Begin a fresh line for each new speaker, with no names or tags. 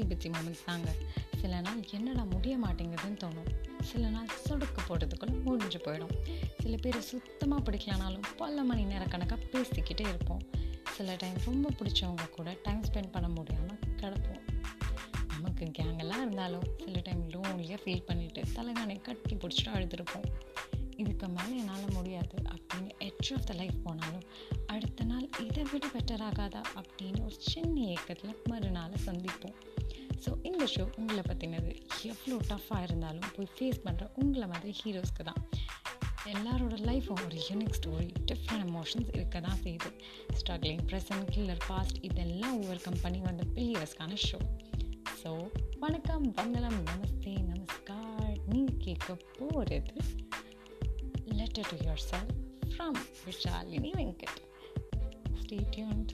பீச்சி moments தாங்க சில நாள் என்னடா முடிய மாட்டேங்குதுன்னு தோணும். சில நாள் சொடுக்கு போட்டதுக்குள்ளே முடிஞ்சு போயிடும். சில பேர் சுத்தமாக பிடிக்கலனாலும் பல மணி நேர கணக்காக பேசிக்கிட்டே இருப்போம். சில டைம் ரொம்ப பிடிச்சவங்க கூட டைம் ஸ்பெண்ட் பண்ண முடியாமல் கிடப்போம். நமக்கு கேங்கெல்லாம் இருந்தாலும் சில டைம் லோன்லியாக ஃபீல் பண்ணிவிட்டு தலைகானை கட்டி பிடிச்சிட்டு அழுதுருப்போம். இதுக்கு மேலே என்னால் முடியாது அப்படின்னு எட்ஜ் ஆஃப் த லைஃப் போனாலும் அடுத்த நாள் இதை விட பெட்டர் ஆகாதா அப்படின்னு ஒரு சின்ன ஏக்கத்தில் மறுநாள் சந்திப்போம். இந்த ஷோ உங்களை பற்றினது எவ்வளோ டஃப்பாக இருந்தாலும் போய் ஃபேஸ் பண்ணுற உங்களை மாதிரி ஹீரோஸ்க்கு தான். எல்லாரோட லைஃப்பும் ஒரு யூனிக் ஸ்டோரி டிஃப்ரெண்ட் எமோஷன்ஸ் இருக்க தான் செய்யுது. ஸ்ட்ரகிளிங் ப்ரெசன்ட் கில்லர் பாஸ்ட் இதெல்லாம் ஓவர் கம்பெனி வந்த பில்லியர்ஸ்க்கான ஷோ ஸோ வணக்கம் வந்தனம் நமஸ்தே நமஸ்கார். நீங்கள் கேட்க போகிறது letter to yourself from Vishalini Venkat. Stay tuned.